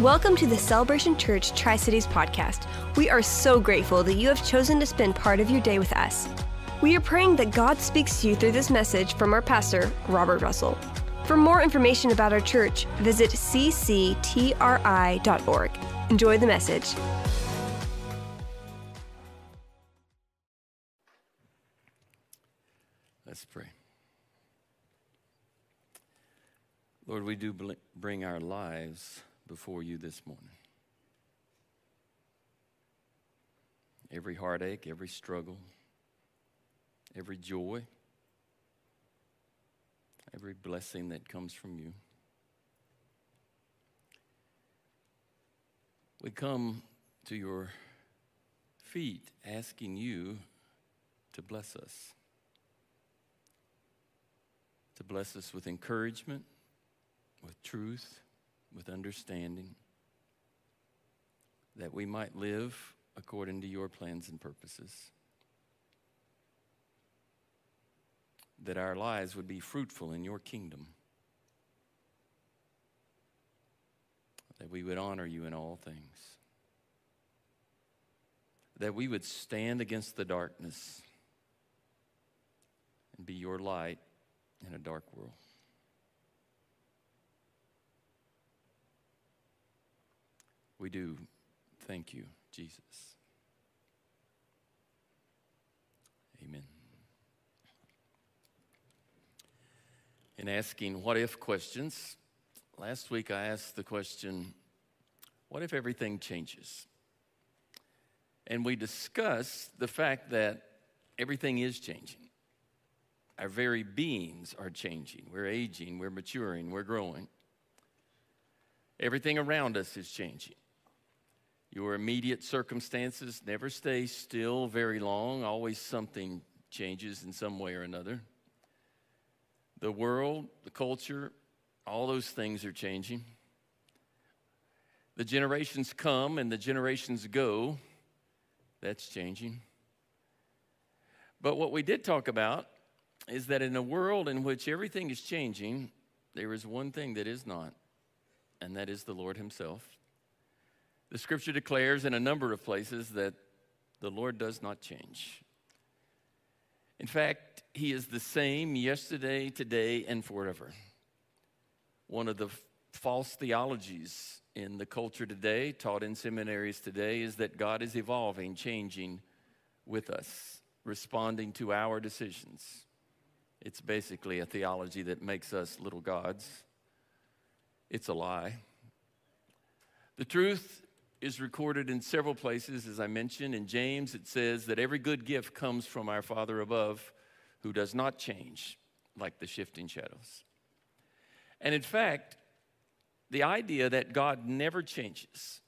Welcome to the Celebration Church Tri Cities podcast. We are so grateful that you have chosen to spend part of your day with us. We are praying that God speaks to you through this message from our pastor, Robert Russell. For more information about our church, visit cctri.org. Enjoy the message. Let's pray. Lord, we do bring our lives before you this morning. Every heartache, every struggle, every joy, every blessing that comes from you. We come to your feet asking you to bless us, to bless us with encouragement, with truth with understanding, that we might live according to your plans and purposes. That our lives would be fruitful in your kingdom. That we would honor you in all things. That we would stand against the darkness and be your light in a dark world. We do thank you, Jesus. Amen. In asking what if questions, last week I asked the question what if everything changes? And we discussed the fact that everything is changing. Our very beings are changing. We're aging, we're maturing, we're growing. Everything around us is changing. Your immediate circumstances never stay still very long, always something changes in some way or another. The world, the culture, all those things are changing. The generations come and the generations go. That's changing. But what we did talk about is that in a world in which everything is changing, there is one thing that is not, and that is the Lord Himself. The scripture declares in a number of places that the Lord does not change. In fact, He is the same yesterday, today, and forever. One of the false theologies in the culture today, taught in seminaries today, is that God is evolving, changing with us, responding to our decisions. It's basically a theology that makes us little gods. It's a lie. The truth is recorded in several places, as I mentioned. In James, it says that every good gift comes from our Father above, who does not change like the shifting shadows. And in fact, the idea that God never changes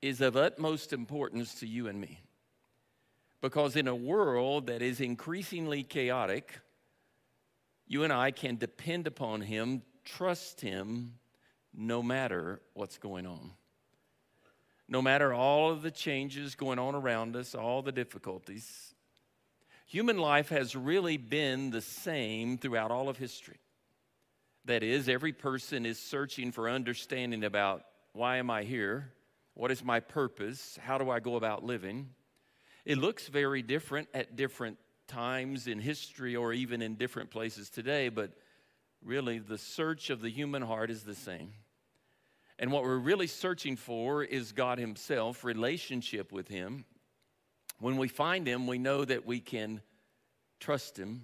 is of utmost importance to you and me. Because in a world that is increasingly chaotic, you and I can depend upon Him, trust Him, no matter what's going on no matter all of the changes going on around us, all the difficulties, human life has really been the same throughout all of history. That is, every person is searching for understanding about why am I here? What is my purpose? How do I go about living? It looks very different at different times in history or even in different places today, but really the search of the human heart is the same. And what we're really searching for is God Himself, relationship with Him. When we find Him, we know that we can trust Him,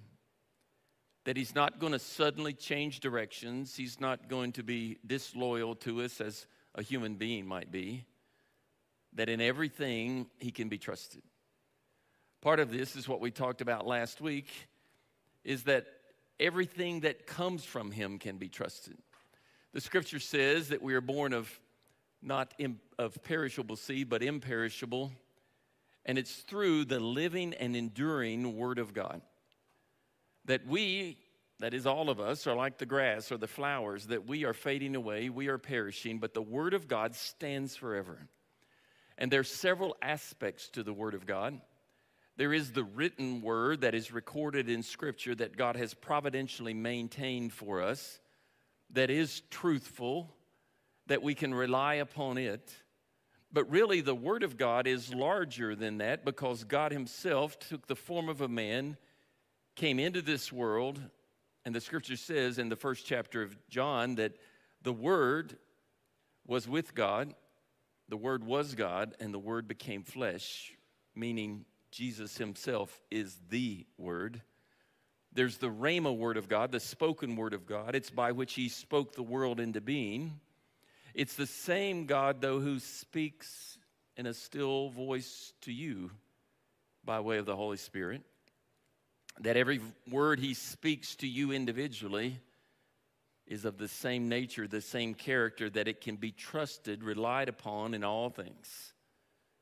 that He's not going to suddenly change directions, He's not going to be disloyal to us as a human being might be, that in everything He can be trusted. Part of this is what we talked about last week is that everything that comes from Him can be trusted. The scripture says that we are born of not of perishable seed, but imperishable. And it's through the living and enduring Word of God that we, that is all of us, are like the grass or the flowers, that we are fading away, we are perishing, but the Word of God stands forever. And there's several aspects to the Word of God. There is the written Word that is recorded in Scripture that God has providentially maintained for us that is truthful that we can rely upon it. But really, the Word of God is larger than that because God Himself took the form of a man, came into this world, and the scripture says in the first chapter of John that the Word was with God, the Word was God, and the Word became flesh, meaning Jesus Himself is the Word. There's the Rhema Word of God, the spoken Word of God. It's by which He spoke the world into being. It's the same God, though, who speaks in a still voice to you by way of the Holy Spirit. That every word He speaks to you individually is of the same nature, the same character, that it can be trusted, relied upon in all things,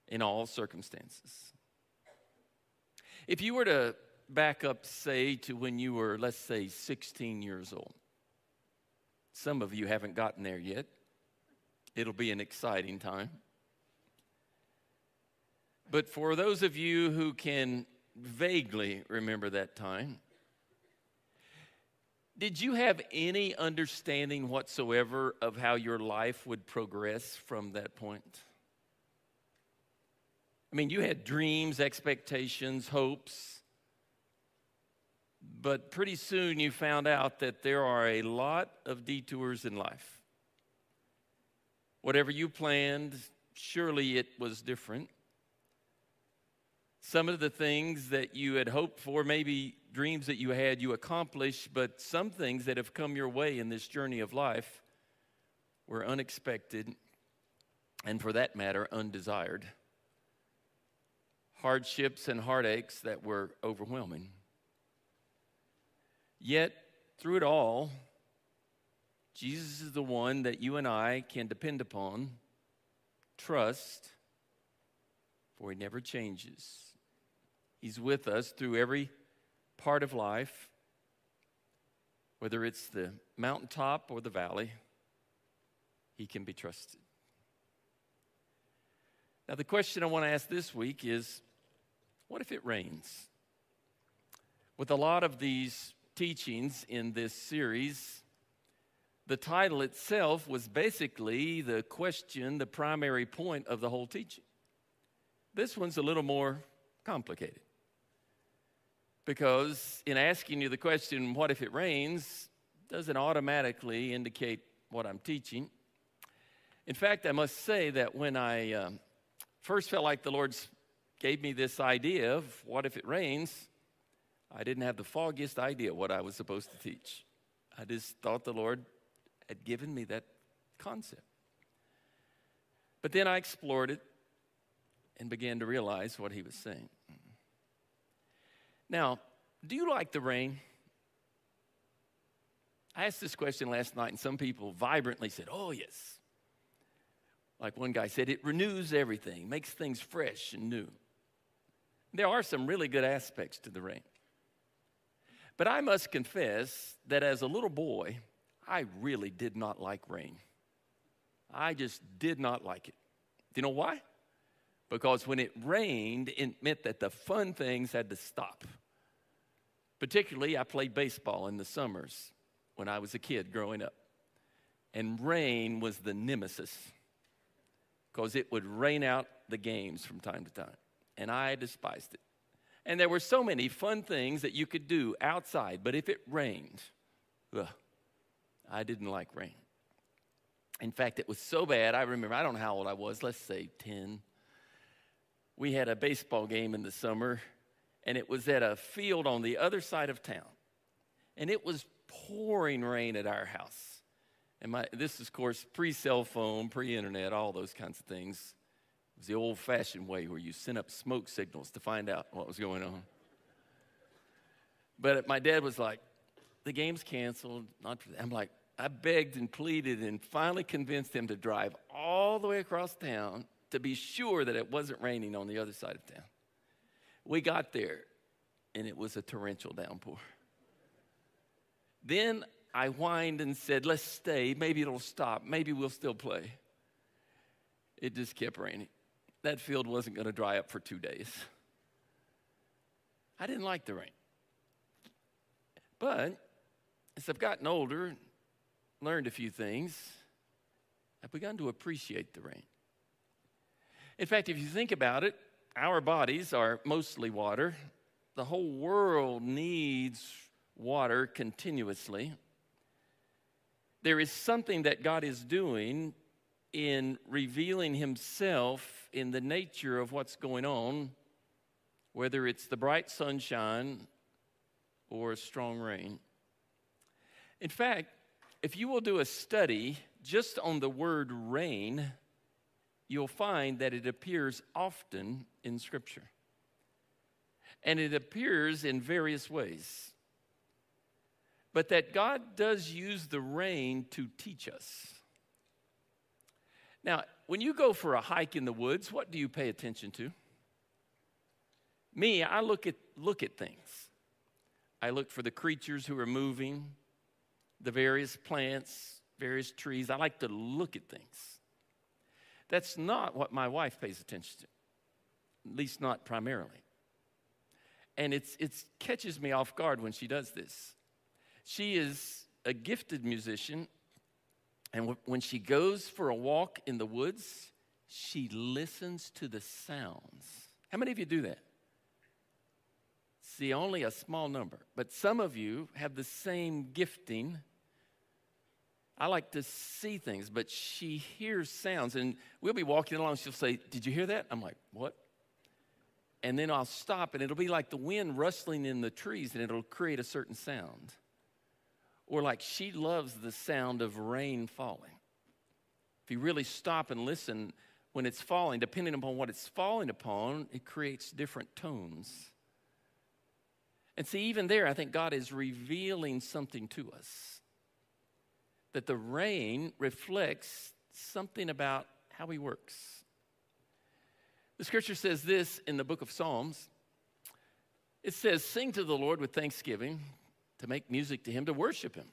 in all circumstances. If you were to back up, say, to when you were, let's say, 16 years old, some of you haven't gotten there yet. It'll be an exciting time. But for those of you who can vaguely remember that time, did you have any understanding whatsoever of how your life would progress from that point? I mean, you had dreams, expectations, hopes, but pretty soon you found out that there are a lot of detours in life. Whatever you planned, surely it was different. Some of the things that you had hoped for, maybe dreams that you had, you accomplished, but some things that have come your way in this journey of life were unexpected and, for that matter, undesired. Hardships and heartaches that were overwhelming. Yet, through it all, Jesus is the one that you and I can depend upon, trust, for he never changes. He's with us through every part of life, whether it's the mountaintop or the valley, he can be trusted. Now, the question I want to ask this week is what if it rains? With a lot of these teachings in this series, the title itself was basically the question, the primary point of the whole teaching. This one's a little more complicated. Because in asking you the question, what if it rains, doesn't automatically indicate what I'm teaching. In fact, I must say that when I um, first felt like the Lord gave me this idea of what if it rains, I didn't have the foggiest idea what I was supposed to teach. I just thought the Lord had given me that concept. But then I explored it and began to realize what he was saying. Now, do you like the rain? I asked this question last night, and some people vibrantly said, Oh, yes. Like one guy said, it renews everything, makes things fresh and new. There are some really good aspects to the rain. But I must confess that as a little boy, I really did not like rain. I just did not like it. Do you know why? Because when it rained, it meant that the fun things had to stop. Particularly, I played baseball in the summers when I was a kid growing up. And rain was the nemesis because it would rain out the games from time to time. And I despised it. And there were so many fun things that you could do outside, but if it rained, ugh, I didn't like rain. In fact, it was so bad, I remember, I don't know how old I was, let's say 10. We had a baseball game in the summer, and it was at a field on the other side of town. And it was pouring rain at our house. And my, this is, of course, pre cell phone, pre internet, all those kinds of things. It was the old fashioned way where you sent up smoke signals to find out what was going on. But my dad was like, the game's canceled. I'm like, I begged and pleaded and finally convinced him to drive all the way across town to be sure that it wasn't raining on the other side of town. We got there and it was a torrential downpour. Then I whined and said, Let's stay. Maybe it'll stop. Maybe we'll still play. It just kept raining. That field wasn't going to dry up for two days. I didn't like the rain. But as I've gotten older, learned a few things, I've begun to appreciate the rain. In fact, if you think about it, our bodies are mostly water. The whole world needs water continuously. There is something that God is doing in revealing Himself in the nature of what's going on, whether it's the bright sunshine or a strong rain. In fact, if you will do a study just on the word rain, you'll find that it appears often in Scripture. And it appears in various ways. But that God does use the rain to teach us. Now, when you go for a hike in the woods, what do you pay attention to? Me, I look at, look at things. I look for the creatures who are moving, the various plants, various trees. I like to look at things. That's not what my wife pays attention to, at least not primarily. And it's, it catches me off guard when she does this. She is a gifted musician, and when she goes for a walk in the woods, she listens to the sounds. How many of you do that? See, only a small number, but some of you have the same gifting. I like to see things, but she hears sounds, and we'll be walking along. She'll say, Did you hear that? I'm like, What? And then I'll stop, and it'll be like the wind rustling in the trees, and it'll create a certain sound. Or like she loves the sound of rain falling. If you really stop and listen when it's falling, depending upon what it's falling upon, it creates different tones. And see, even there, I think God is revealing something to us. That the rain reflects something about how He works. The scripture says this in the book of Psalms it says, Sing to the Lord with thanksgiving, to make music to Him, to worship Him.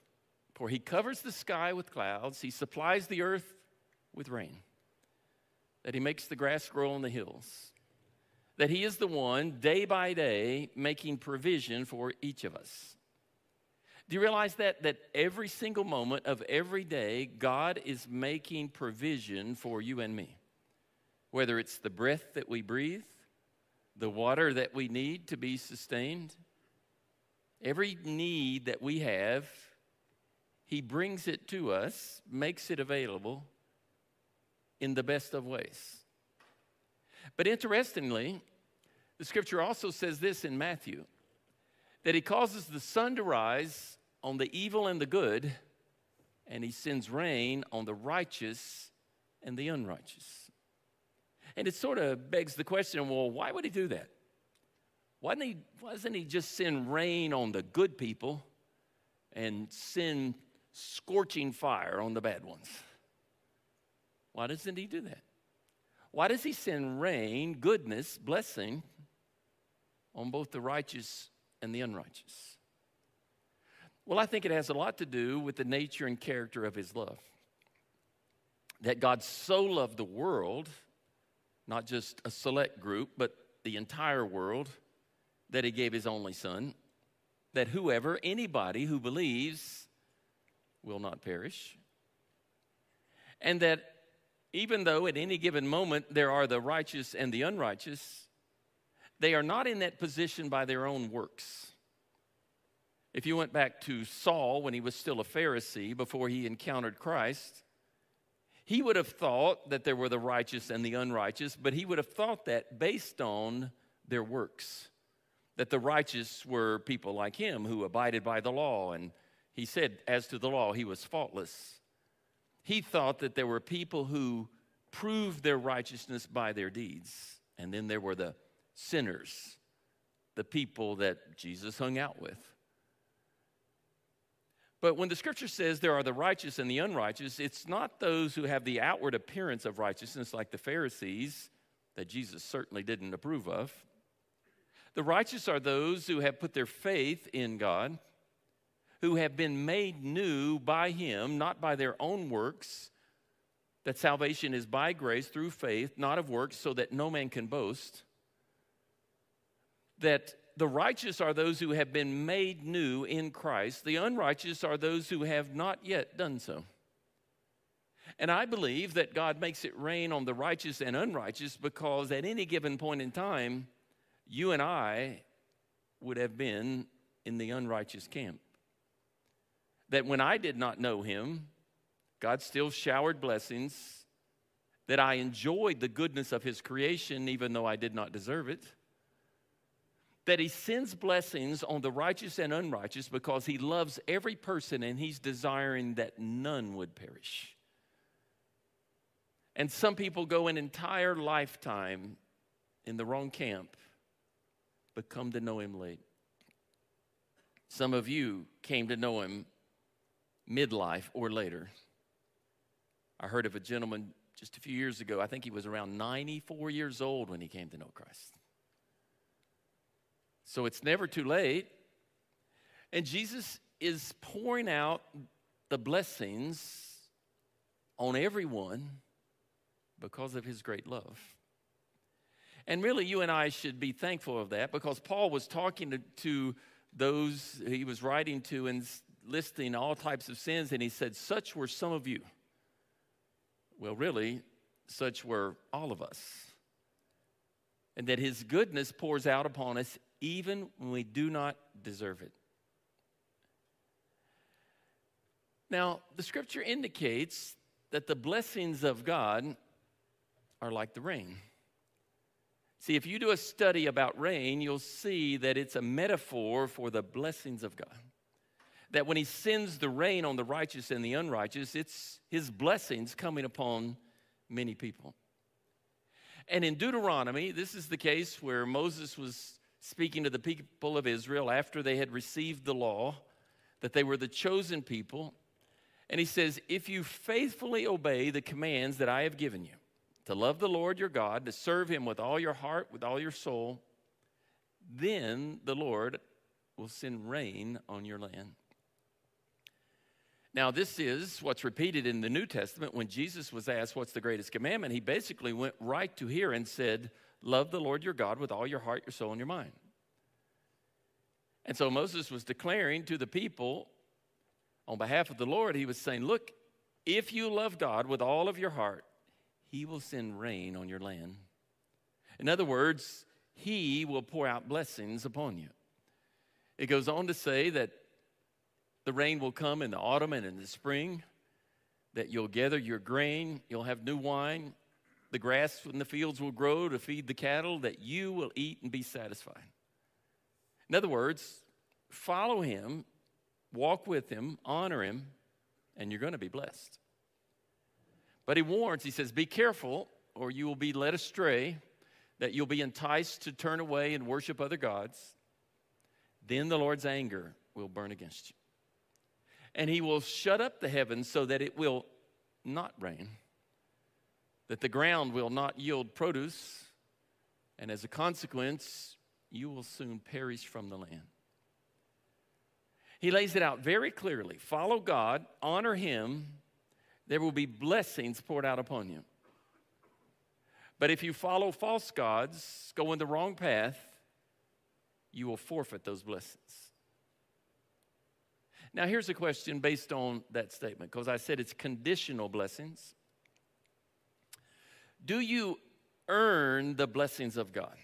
For He covers the sky with clouds, He supplies the earth with rain, that He makes the grass grow on the hills that He is the one, day by day, making provision for each of us. Do you realize that? That every single moment of every day, God is making provision for you and me. Whether it's the breath that we breathe, the water that we need to be sustained, every need that we have, He brings it to us, makes it available in the best of ways. But interestingly, the scripture also says this in Matthew that he causes the sun to rise on the evil and the good, and he sends rain on the righteous and the unrighteous. And it sort of begs the question well, why would he do that? Why, he, why doesn't he just send rain on the good people and send scorching fire on the bad ones? Why doesn't he do that? Why does he send rain, goodness, blessing on both the righteous and the unrighteous? Well, I think it has a lot to do with the nature and character of his love. That God so loved the world, not just a select group, but the entire world, that he gave his only son, that whoever, anybody who believes, will not perish. And that even though at any given moment there are the righteous and the unrighteous, they are not in that position by their own works. If you went back to Saul when he was still a Pharisee before he encountered Christ, he would have thought that there were the righteous and the unrighteous, but he would have thought that based on their works. That the righteous were people like him who abided by the law, and he said, as to the law, he was faultless. He thought that there were people who proved their righteousness by their deeds, and then there were the sinners, the people that Jesus hung out with. But when the scripture says there are the righteous and the unrighteous, it's not those who have the outward appearance of righteousness like the Pharisees that Jesus certainly didn't approve of. The righteous are those who have put their faith in God who have been made new by him, not by their own works, that salvation is by grace through faith, not of works, so that no man can boast. That the righteous are those who have been made new in Christ, the unrighteous are those who have not yet done so. And I believe that God makes it rain on the righteous and unrighteous because at any given point in time, you and I would have been in the unrighteous camp. That when I did not know Him, God still showered blessings, that I enjoyed the goodness of His creation even though I did not deserve it that he sends blessings on the righteous and unrighteous because he loves every person and he's desiring that none would perish. And some people go an entire lifetime in the wrong camp, but come to know him late. Some of you came to know him midlife or later. I heard of a gentleman just a few years ago, I think he was around 94 years old when he came to know Christ. So it's never too late. And Jesus is pouring out the blessings on everyone because of his great love. And really, you and I should be thankful of that because Paul was talking to, to those he was writing to and listing all types of sins, and he said, Such were some of you. Well, really, such were all of us. And that his goodness pours out upon us even when we do not deserve it. Now, the scripture indicates that the blessings of God are like the rain. See, if you do a study about rain, you'll see that it's a metaphor for the blessings of God. That when He sends the rain on the righteous and the unrighteous, it's His blessings coming upon many people. And in Deuteronomy, this is the case where Moses was speaking to the people of Israel after they had received the law, that they were the chosen people. And he says, If you faithfully obey the commands that I have given you, to love the Lord your God, to serve him with all your heart, with all your soul, then the Lord will send rain on your land. Now, this is what's repeated in the New Testament when Jesus was asked, What's the greatest commandment? He basically went right to here and said, Love the Lord your God with all your heart, your soul, and your mind. And so Moses was declaring to the people on behalf of the Lord, he was saying, Look, if you love God with all of your heart, he will send rain on your land. In other words, he will pour out blessings upon you. It goes on to say that the rain will come in the autumn and in the spring, that you'll gather your grain, you'll have new wine, the grass in the fields will grow to feed the cattle, that you will eat and be satisfied. In other words, follow him, walk with him, honor him, and you're going to be blessed. But he warns, he says, Be careful, or you will be led astray, that you'll be enticed to turn away and worship other gods. Then the Lord's anger will burn against you. And he will shut up the heavens so that it will not rain that the ground will not yield produce, and as a consequence, you will soon perish from the land. He lays it out very clearly follow God, honor Him, there will be blessings poured out upon you. But if you follow false gods, go in the wrong path, you will forfeit those blessings. Now, here's a question based on that statement, because I said it's conditional blessings. Do you earn the blessings of God?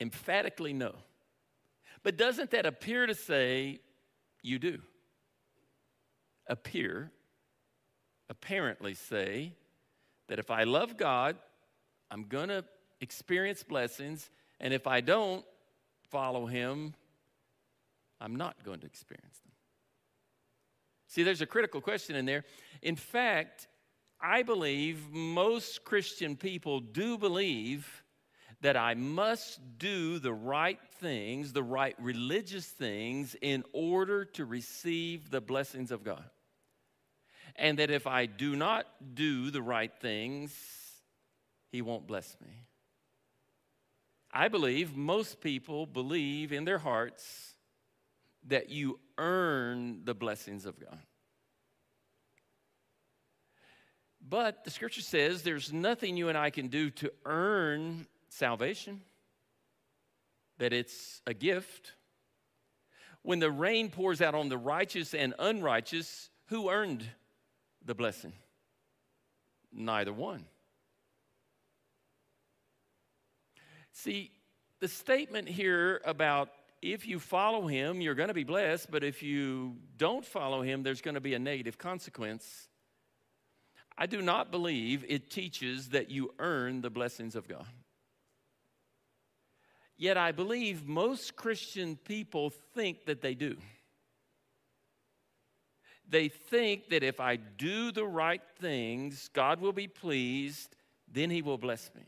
Emphatically, no. But doesn't that appear to say you do? Appear, apparently say that if I love God, I'm going to experience blessings, and if I don't follow Him, I'm not going to experience them. See, there's a critical question in there. In fact, I believe most Christian people do believe that I must do the right things, the right religious things, in order to receive the blessings of God. And that if I do not do the right things, He won't bless me. I believe most people believe in their hearts that you earn the blessings of God. But the scripture says there's nothing you and I can do to earn salvation, that it's a gift. When the rain pours out on the righteous and unrighteous, who earned the blessing? Neither one. See, the statement here about if you follow him, you're going to be blessed, but if you don't follow him, there's going to be a negative consequence. I do not believe it teaches that you earn the blessings of God. Yet I believe most Christian people think that they do. They think that if I do the right things, God will be pleased, then He will bless me.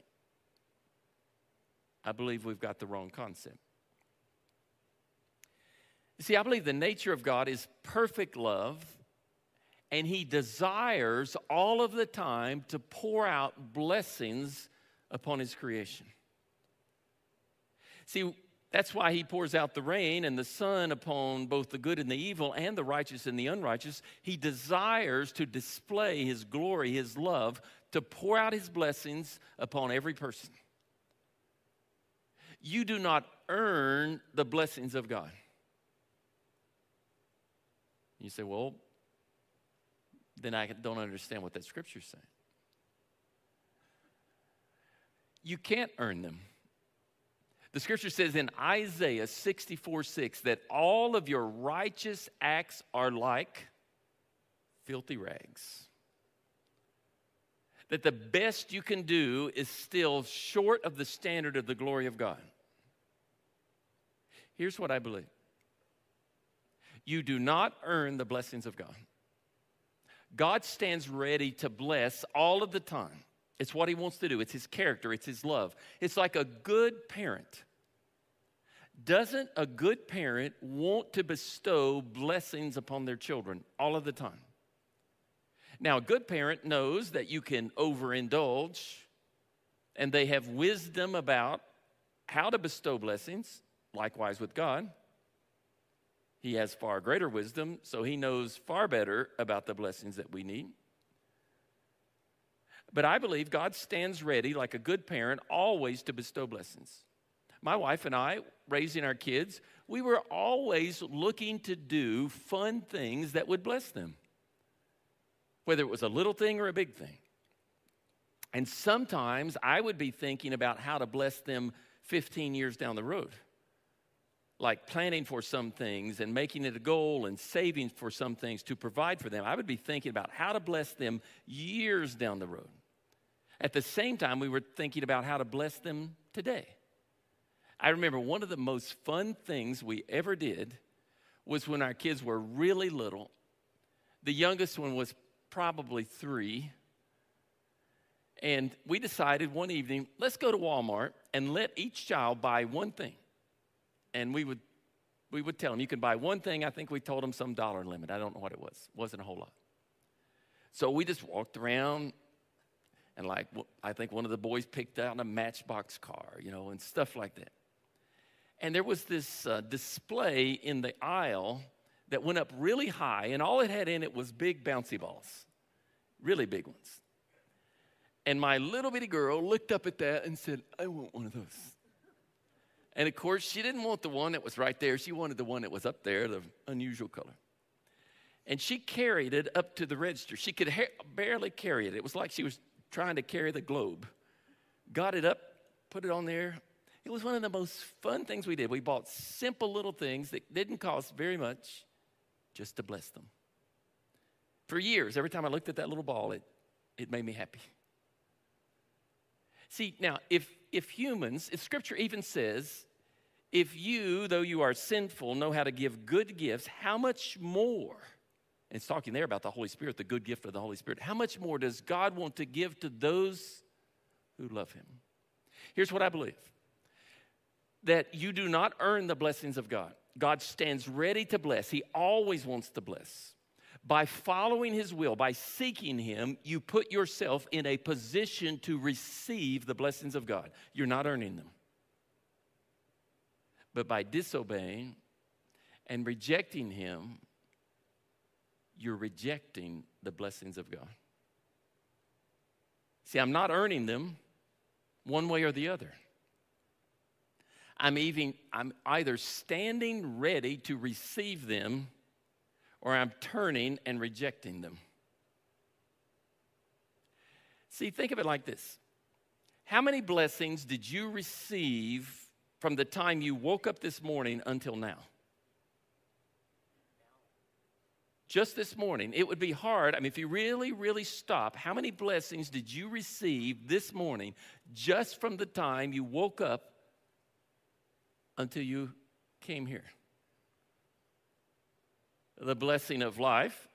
I believe we've got the wrong concept. See, I believe the nature of God is perfect love, and He desires all of the time to pour out blessings upon His creation. See, that's why he pours out the rain and the sun upon both the good and the evil and the righteous and the unrighteous. He desires to display his glory, his love, to pour out his blessings upon every person. You do not earn the blessings of God. You say, well, then I don't understand what that scripture is saying. You can't earn them. The scripture says in Isaiah 64 6 that all of your righteous acts are like filthy rags. That the best you can do is still short of the standard of the glory of God. Here's what I believe you do not earn the blessings of God. God stands ready to bless all of the time. It's what he wants to do. It's his character, it's his love. It's like a good parent. Doesn't a good parent want to bestow blessings upon their children all of the time? Now, a good parent knows that you can overindulge and they have wisdom about how to bestow blessings, likewise with God. He has far greater wisdom, so he knows far better about the blessings that we need. But I believe God stands ready, like a good parent, always to bestow blessings. My wife and I, raising our kids, we were always looking to do fun things that would bless them, whether it was a little thing or a big thing. And sometimes I would be thinking about how to bless them 15 years down the road like planning for some things and making it a goal and saving for some things to provide for them. I would be thinking about how to bless them years down the road. At the same time, we were thinking about how to bless them today. I remember one of the most fun things we ever did was when our kids were really little. The youngest one was probably three. And we decided one evening, let's go to Walmart and let each child buy one thing. And we would, we would tell them, you can buy one thing. I think we told them some dollar limit. I don't know what it was. It wasn't a whole lot. So we just walked around and like, I think one of the boys picked out a matchbox car, you know, and stuff like that. And there was this uh, display in the aisle that went up really high, and all it had in it was big bouncy balls, really big ones. And my little bitty girl looked up at that and said, I want one of those. And of course, she didn't want the one that was right there. She wanted the one that was up there, the unusual color. And she carried it up to the register. She could ha- barely carry it. It was like she was trying to carry the globe. Got it up, put it on there. It was one of the most fun things we did. We bought simple little things that didn't cost very much just to bless them. For years, every time I looked at that little ball, it, it made me happy. See, now, if, if humans, if scripture even says, if you, though you are sinful, know how to give good gifts, how much more? It's talking there about the Holy Spirit, the good gift of the Holy Spirit. How much more does God want to give to those who love Him? Here's what I believe that you do not earn the blessings of God. God stands ready to bless, He always wants to bless. By following His will, by seeking Him, you put yourself in a position to receive the blessings of God. You're not earning them. But by disobeying and rejecting Him, you're rejecting the blessings of God. See, I'm not earning them one way or the other. I'm, even, I'm either standing ready to receive them or I'm turning and rejecting them. See, think of it like this How many blessings did you receive from the time you woke up this morning until now? Just this morning, it would be hard. I mean, if you really, really stop, how many blessings did you receive this morning just from the time you woke up until you came here? The blessing of life,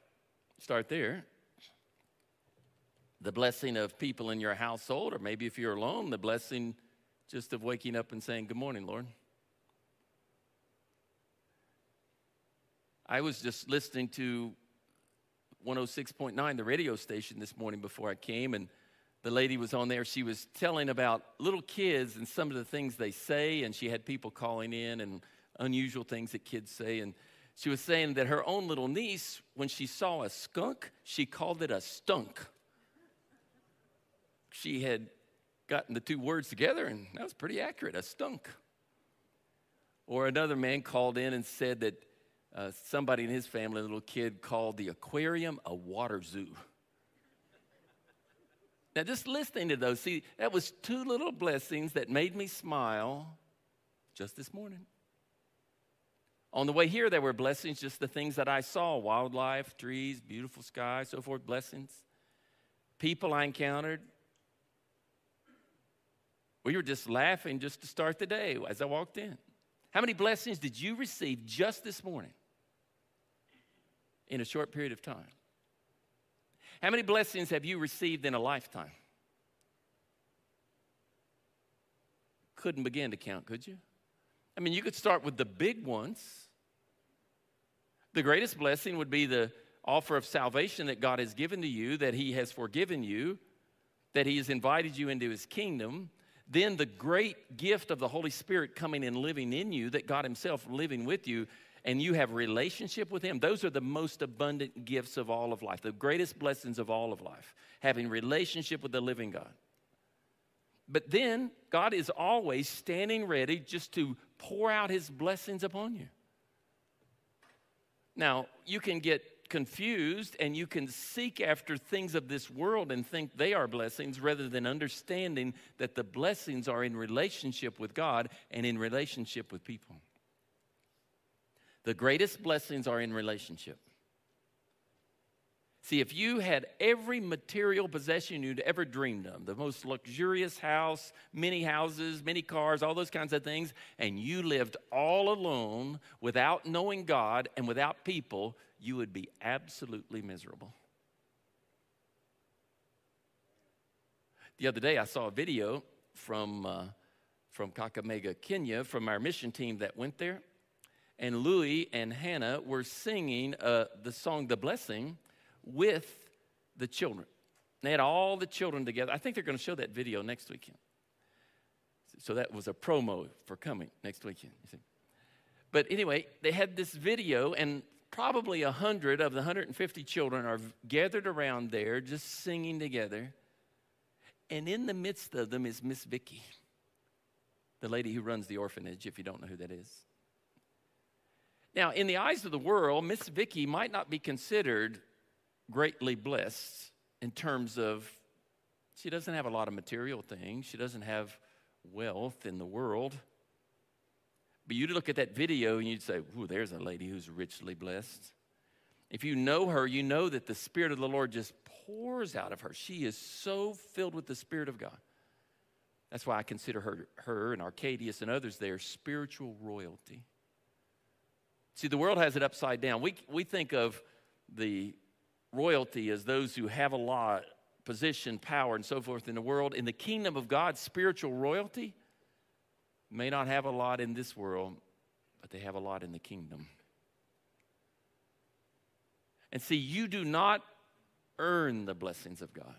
start there. The blessing of people in your household, or maybe if you're alone, the blessing just of waking up and saying, Good morning, Lord. I was just listening to 106.9, the radio station, this morning before I came, and the lady was on there. She was telling about little kids and some of the things they say, and she had people calling in and unusual things that kids say. And she was saying that her own little niece, when she saw a skunk, she called it a stunk. She had gotten the two words together, and that was pretty accurate a stunk. Or another man called in and said that uh, somebody in his family, a little kid, called the aquarium a water zoo. Now, just listening to those, see, that was two little blessings that made me smile just this morning. On the way here, there were blessings, just the things that I saw wildlife, trees, beautiful sky, so forth, blessings. People I encountered. We were just laughing just to start the day as I walked in. How many blessings did you receive just this morning in a short period of time? How many blessings have you received in a lifetime? Couldn't begin to count, could you? I mean, you could start with the big ones. The greatest blessing would be the offer of salvation that God has given to you, that He has forgiven you, that He has invited you into His kingdom. Then the great gift of the Holy Spirit coming and living in you, that God Himself living with you, and you have relationship with Him. Those are the most abundant gifts of all of life, the greatest blessings of all of life, having relationship with the living God. But then God is always standing ready just to pour out his blessings upon you. Now, you can get confused and you can seek after things of this world and think they are blessings rather than understanding that the blessings are in relationship with God and in relationship with people. The greatest blessings are in relationship. See, if you had every material possession you'd ever dreamed of, the most luxurious house, many houses, many cars, all those kinds of things, and you lived all alone without knowing God and without people, you would be absolutely miserable. The other day, I saw a video from, uh, from Kakamega, Kenya, from our mission team that went there. And Louis and Hannah were singing uh, the song The Blessing with the children. They had all the children together. I think they're going to show that video next weekend. So that was a promo for coming next weekend. But anyway, they had this video, and probably a hundred of the 150 children are gathered around there, just singing together. And in the midst of them is Miss Vicky, the lady who runs the orphanage, if you don't know who that is. Now, in the eyes of the world, Miss Vicky might not be considered greatly blessed in terms of she doesn't have a lot of material things, she doesn't have wealth in the world. But you'd look at that video and you'd say, Ooh, there's a lady who's richly blessed. If you know her, you know that the Spirit of the Lord just pours out of her. She is so filled with the Spirit of God. That's why I consider her, her and Arcadius and others there spiritual royalty. See, the world has it upside down. We, we think of the royalty as those who have a lot, position, power, and so forth in the world. In the kingdom of God, spiritual royalty may not have a lot in this world, but they have a lot in the kingdom. And see, you do not earn the blessings of God.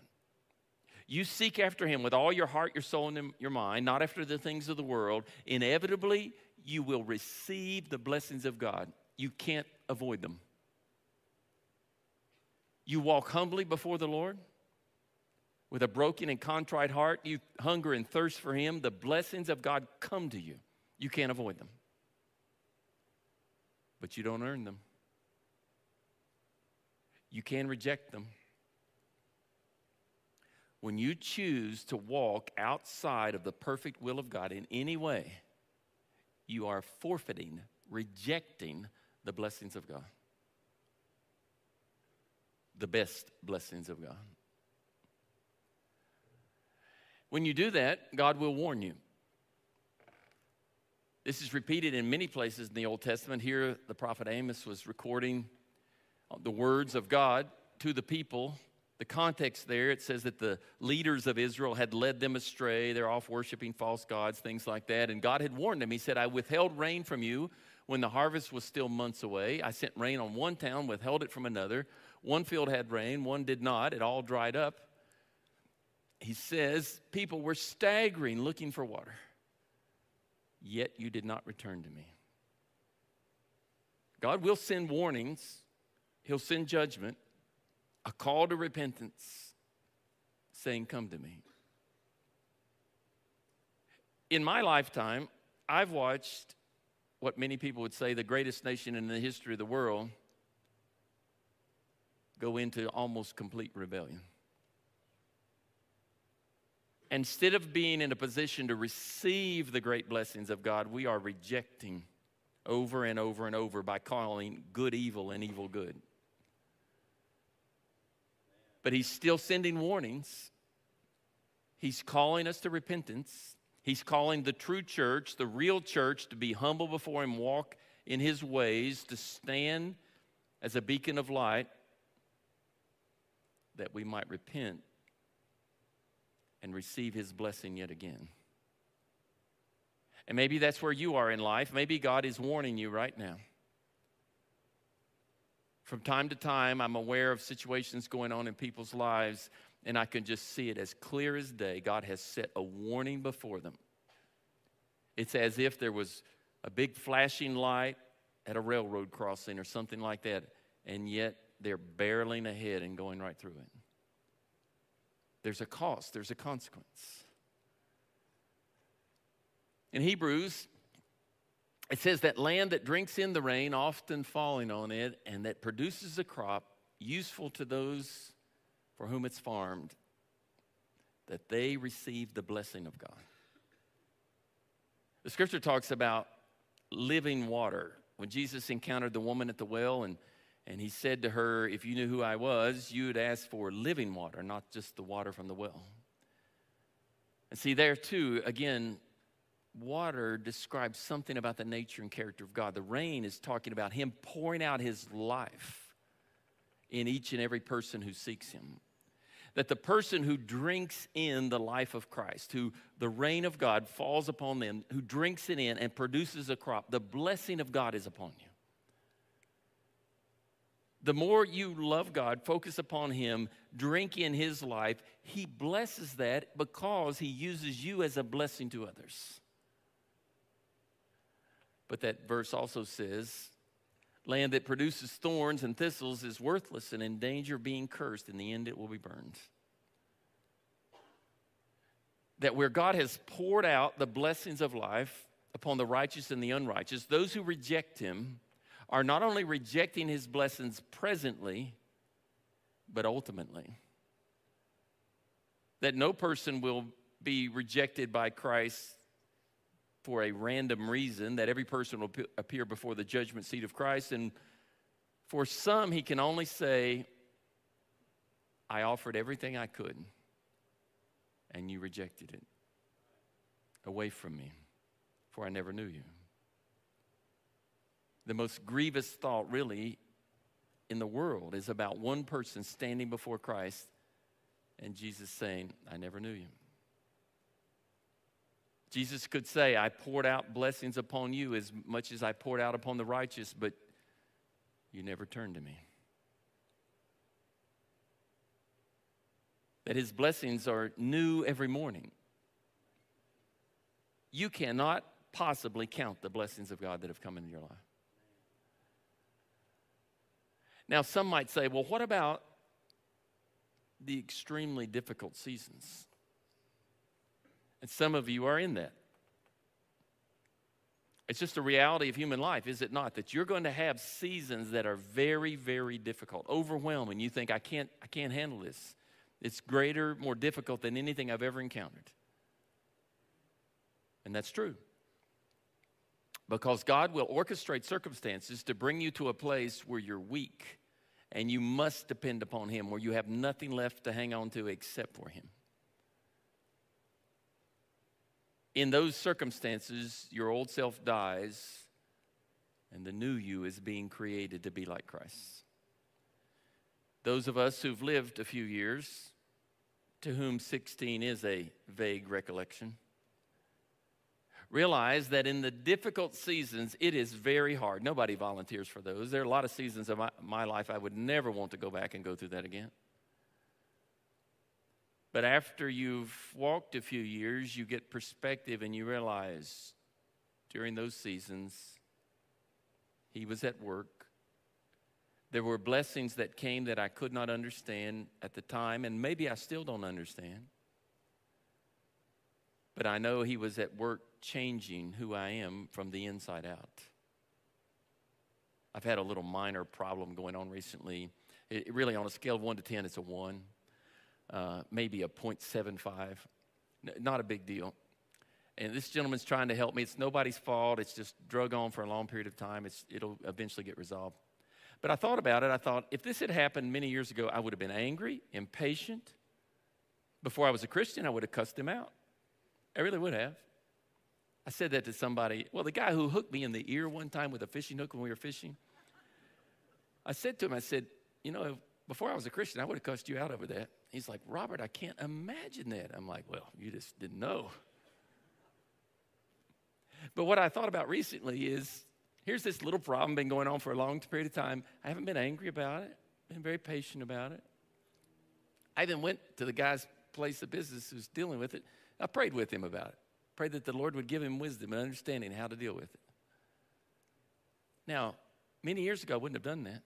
You seek after Him with all your heart, your soul, and your mind, not after the things of the world. Inevitably, you will receive the blessings of God. You can't avoid them you walk humbly before the Lord with a broken and contrite heart, you hunger and thirst for Him, the blessings of God come to you. You can't avoid them, but you don't earn them. You can reject them. When you choose to walk outside of the perfect will of God in any way, you are forfeiting, rejecting the blessings of God. The best blessings of God. When you do that, God will warn you. This is repeated in many places in the Old Testament. Here, the prophet Amos was recording the words of God to the people. The context there, it says that the leaders of Israel had led them astray. They're off worshiping false gods, things like that. And God had warned them. He said, I withheld rain from you when the harvest was still months away. I sent rain on one town, withheld it from another. One field had rain, one did not. It all dried up. He says, People were staggering looking for water, yet you did not return to me. God will send warnings, He'll send judgment, a call to repentance, saying, Come to me. In my lifetime, I've watched what many people would say the greatest nation in the history of the world go into almost complete rebellion. Instead of being in a position to receive the great blessings of God, we are rejecting over and over and over by calling good evil and evil good. But He's still sending warnings. He's calling us to repentance. He's calling the true church, the real church, to be humble before Him, walk in His ways, to stand as a beacon of light that we might repent and receive his blessing yet again. And maybe that's where you are in life. Maybe God is warning you right now. From time to time, I'm aware of situations going on in people's lives, and I can just see it as clear as day. God has set a warning before them. It's as if there was a big flashing light at a railroad crossing or something like that, and yet they're barreling ahead and going right through it. There's a cost, there's a consequence. In Hebrews, it says that land that drinks in the rain, often falling on it, and that produces a crop useful to those for whom it's farmed, that they receive the blessing of God. The scripture talks about living water. When Jesus encountered the woman at the well and and he said to her, If you knew who I was, you would ask for living water, not just the water from the well. And see, there too, again, water describes something about the nature and character of God. The rain is talking about Him pouring out His life in each and every person who seeks Him. That the person who drinks in the life of Christ, who the rain of God falls upon them, who drinks it in and produces a crop, the blessing of God is upon you. The more you love God, focus upon Him, drink in His life, He blesses that because He uses you as a blessing to others. But that verse also says, Land that produces thorns and thistles is worthless and in danger of being cursed. In the end, it will be burned. That where God has poured out the blessings of life upon the righteous and the unrighteous, those who reject Him, are not only rejecting his blessings presently, but ultimately. That no person will be rejected by Christ for a random reason, that every person will appear before the judgment seat of Christ. And for some, he can only say, I offered everything I could, and you rejected it. Away from me, for I never knew you the most grievous thought, really, in the world is about one person standing before Christ and Jesus saying, I never knew you. Jesus could say, I poured out blessings upon you as much as I poured out upon the righteous, but you never turned to me. That his blessings are new every morning. You cannot possibly count the blessings of God that have come into your life. Now, some might say, well, what about the extremely difficult seasons? And some of you are in that. It's just a reality of human life, is it not? That you're going to have seasons that are very, very difficult, overwhelming. You think, I can't, I can't handle this. It's greater, more difficult than anything I've ever encountered. And that's true. Because God will orchestrate circumstances to bring you to a place where you're weak and you must depend upon Him, where you have nothing left to hang on to except for Him. In those circumstances, your old self dies and the new you is being created to be like Christ. Those of us who've lived a few years, to whom 16 is a vague recollection, realize that in the difficult seasons, it is very hard. Nobody volunteers for those. There are a lot of seasons of my, my life I would never want to go back and go through that again. But after you've walked a few years, you get perspective and you realize during those seasons, He was at work. There were blessings that came that I could not understand at the time, and maybe I still don't understand. But I know He was at work changing who I am from the inside out. I've had a little minor problem going on recently. It, really, on a scale of 1 to 10, it's a 1, uh, maybe a 0.75. N- not a big deal. And this gentleman's trying to help me. It's nobody's fault. It's just drug on for a long period of time. It's, it'll eventually get resolved. But I thought about it. I thought if this had happened many years ago, I would have been angry, impatient. Before I was a Christian, I would have cussed him out. I really would have. I said that to somebody. Well, the guy who hooked me in the ear one time with a fishing hook when we were fishing, I said to him, I said, you know, before I was a Christian, I would have cussed you out over that. He's like, Robert, I can't imagine that. I'm like, well, you just didn't know. But what I thought about recently is here's this little problem been going on for a long period of time. I haven't been angry about it, been very patient about it. I even went to the guy's place of business who's dealing with it. I prayed with him about it. Prayed that the Lord would give him wisdom and understanding how to deal with it. Now, many years ago, I wouldn't have done that.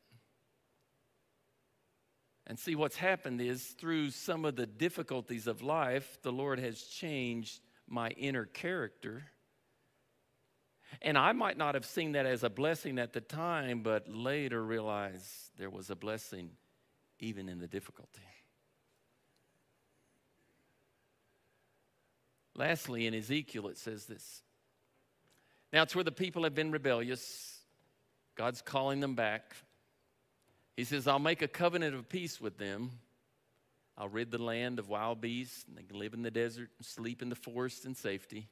And see, what's happened is through some of the difficulties of life, the Lord has changed my inner character. And I might not have seen that as a blessing at the time, but later realized there was a blessing even in the difficulty. Lastly, in Ezekiel, it says this. Now, it's where the people have been rebellious. God's calling them back. He says, I'll make a covenant of peace with them. I'll rid the land of wild beasts, and they can live in the desert and sleep in the forest in safety.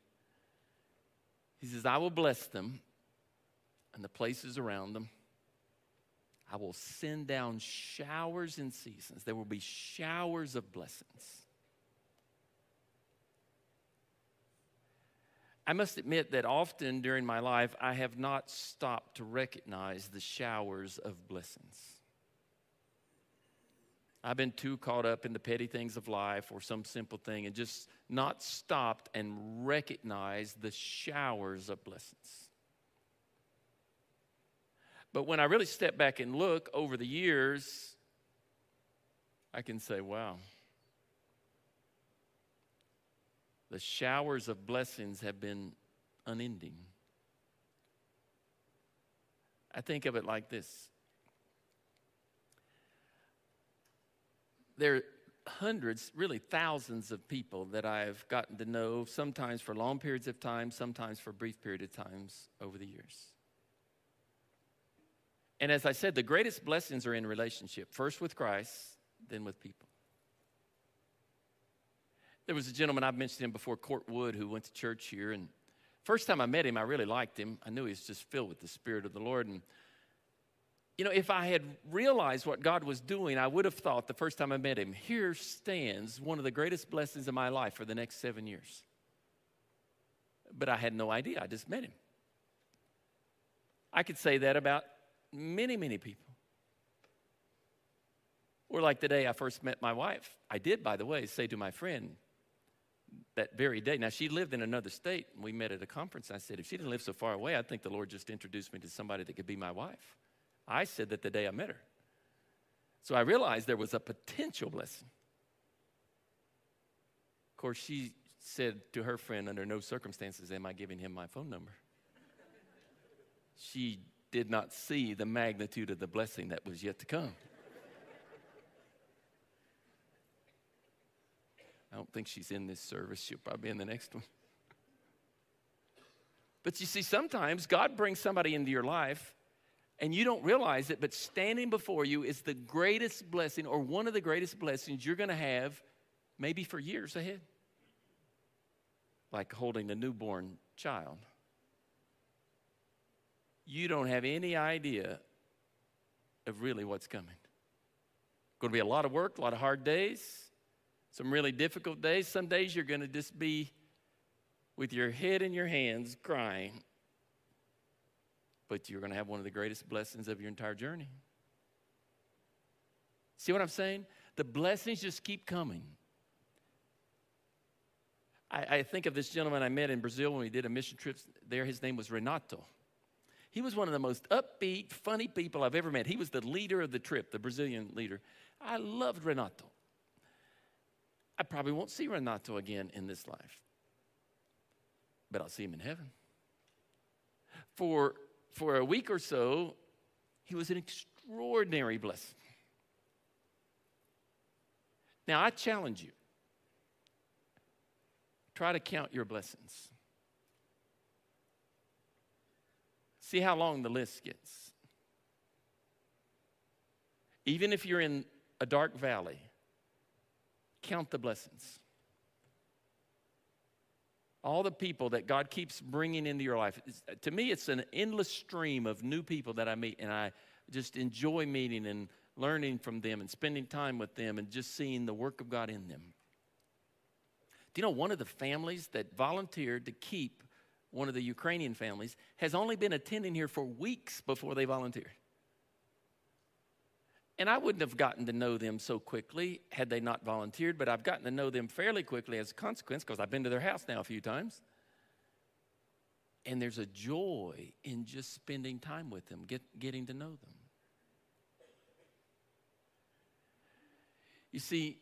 He says, I will bless them and the places around them. I will send down showers and seasons. There will be showers of blessings. I must admit that often during my life, I have not stopped to recognize the showers of blessings. I've been too caught up in the petty things of life or some simple thing and just not stopped and recognized the showers of blessings. But when I really step back and look over the years, I can say, wow, The showers of blessings have been unending. I think of it like this there are hundreds, really thousands of people that I've gotten to know, sometimes for long periods of time, sometimes for brief periods of times over the years. And as I said, the greatest blessings are in relationship, first with Christ, then with people. There was a gentleman, I've mentioned him before, Court Wood, who went to church here. And first time I met him, I really liked him. I knew he was just filled with the Spirit of the Lord. And, you know, if I had realized what God was doing, I would have thought the first time I met him, here stands one of the greatest blessings of my life for the next seven years. But I had no idea. I just met him. I could say that about many, many people. Or like the day I first met my wife. I did, by the way, say to my friend, that very day. Now, she lived in another state. And we met at a conference. I said, if she didn't live so far away, I think the Lord just introduced me to somebody that could be my wife. I said that the day I met her. So I realized there was a potential blessing. Of course, she said to her friend, under no circumstances am I giving him my phone number. She did not see the magnitude of the blessing that was yet to come. I don't think she's in this service. She'll probably be in the next one. But you see, sometimes God brings somebody into your life and you don't realize it, but standing before you is the greatest blessing or one of the greatest blessings you're going to have maybe for years ahead. Like holding a newborn child. You don't have any idea of really what's coming. Going to be a lot of work, a lot of hard days, some really difficult days. Some days you're going to just be with your head in your hands crying. But you're going to have one of the greatest blessings of your entire journey. See what I'm saying? The blessings just keep coming. I, I, think of this gentleman I met in Brazil when we did a mission trip there. His name was Renato. He was one of the most upbeat, funny people I've ever met. He was the leader of the trip, the Brazilian leader. I loved Renato. I probably won't see Renato again in this life, but I'll see him in heaven. For, for a week or so, he was an extraordinary blessing. Now, I challenge you try to count your blessings. See how long the list gets. Even if you're in a dark valley, count the blessings. All the people that God keeps bringing into your life. To me, it's an endless stream of new people that I meet, and I just enjoy meeting and learning from them and spending time with them and just seeing the work of God in them. Do you know one of the families that volunteered to keep one of the Ukrainian families has only been attending here for weeks before they volunteered? And I wouldn't have gotten to know them so quickly had they not volunteered, but I've gotten to know them fairly quickly as a consequence because I've been to their house now a few times. And there's a joy in just spending time with them, get, getting to know them. You see,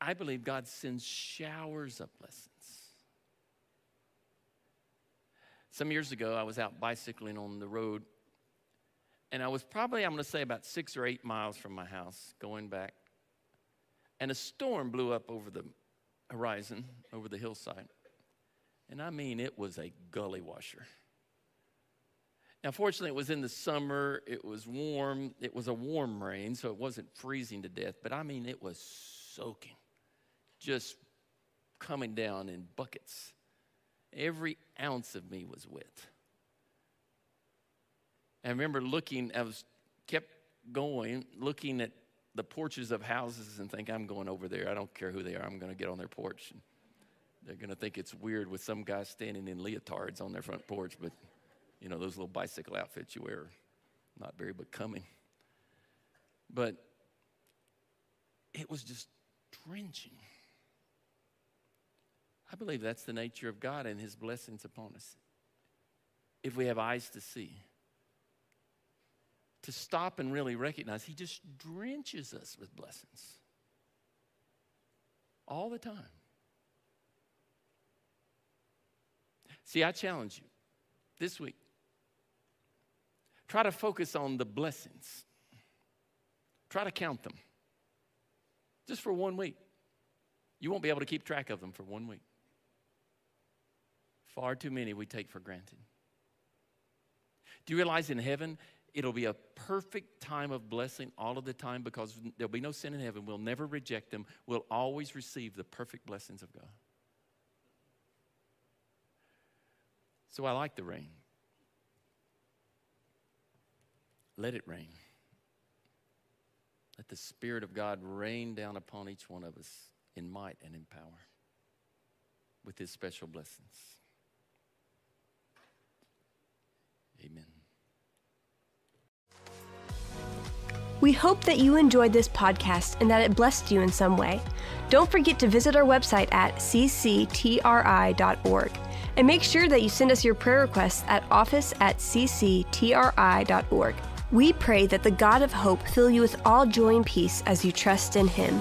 I believe God sends showers of blessings. Some years ago, I was out bicycling on the road and I was probably, I'm going to say, about six or eight miles from my house going back. And a storm blew up over the horizon, over the hillside. And I mean, it was a gully washer. Now, fortunately, it was in the summer, it was warm, it was a warm rain, so it wasn't freezing to death, but I mean, it was soaking, just coming down in buckets. Every ounce of me was wet. I remember looking, I was kept going, looking at the porches of houses and think, I'm going over there. I don't care who they are. I'm going to get on their porch. And they're going to think it's weird with some guy standing in leotards on their front porch, but you know, those little bicycle outfits you wear not very becoming. But it was just drenching. I believe that's the nature of God and His blessings upon us. If we have eyes to see to stop and really recognize He just drenches us with blessings all the time. See, I challenge you this week try to focus on the blessings, try to count them just for one week. You won't be able to keep track of them for one week. Far too many we take for granted. Do you realize in heaven It'll be a perfect time of blessing all of the time because there'll be no sin in heaven. We'll never reject them. We'll always receive the perfect blessings of God. So I like the rain. Let it rain. Let the Spirit of God rain down upon each one of us in might and in power with His special blessings. Amen. We hope that you enjoyed this podcast and that it blessed you in some way. Don't forget to visit our website at cctri.org and make sure that you send us your prayer requests at office at cctri.org. We pray that the God of hope fill you with all joy and peace as you trust in Him.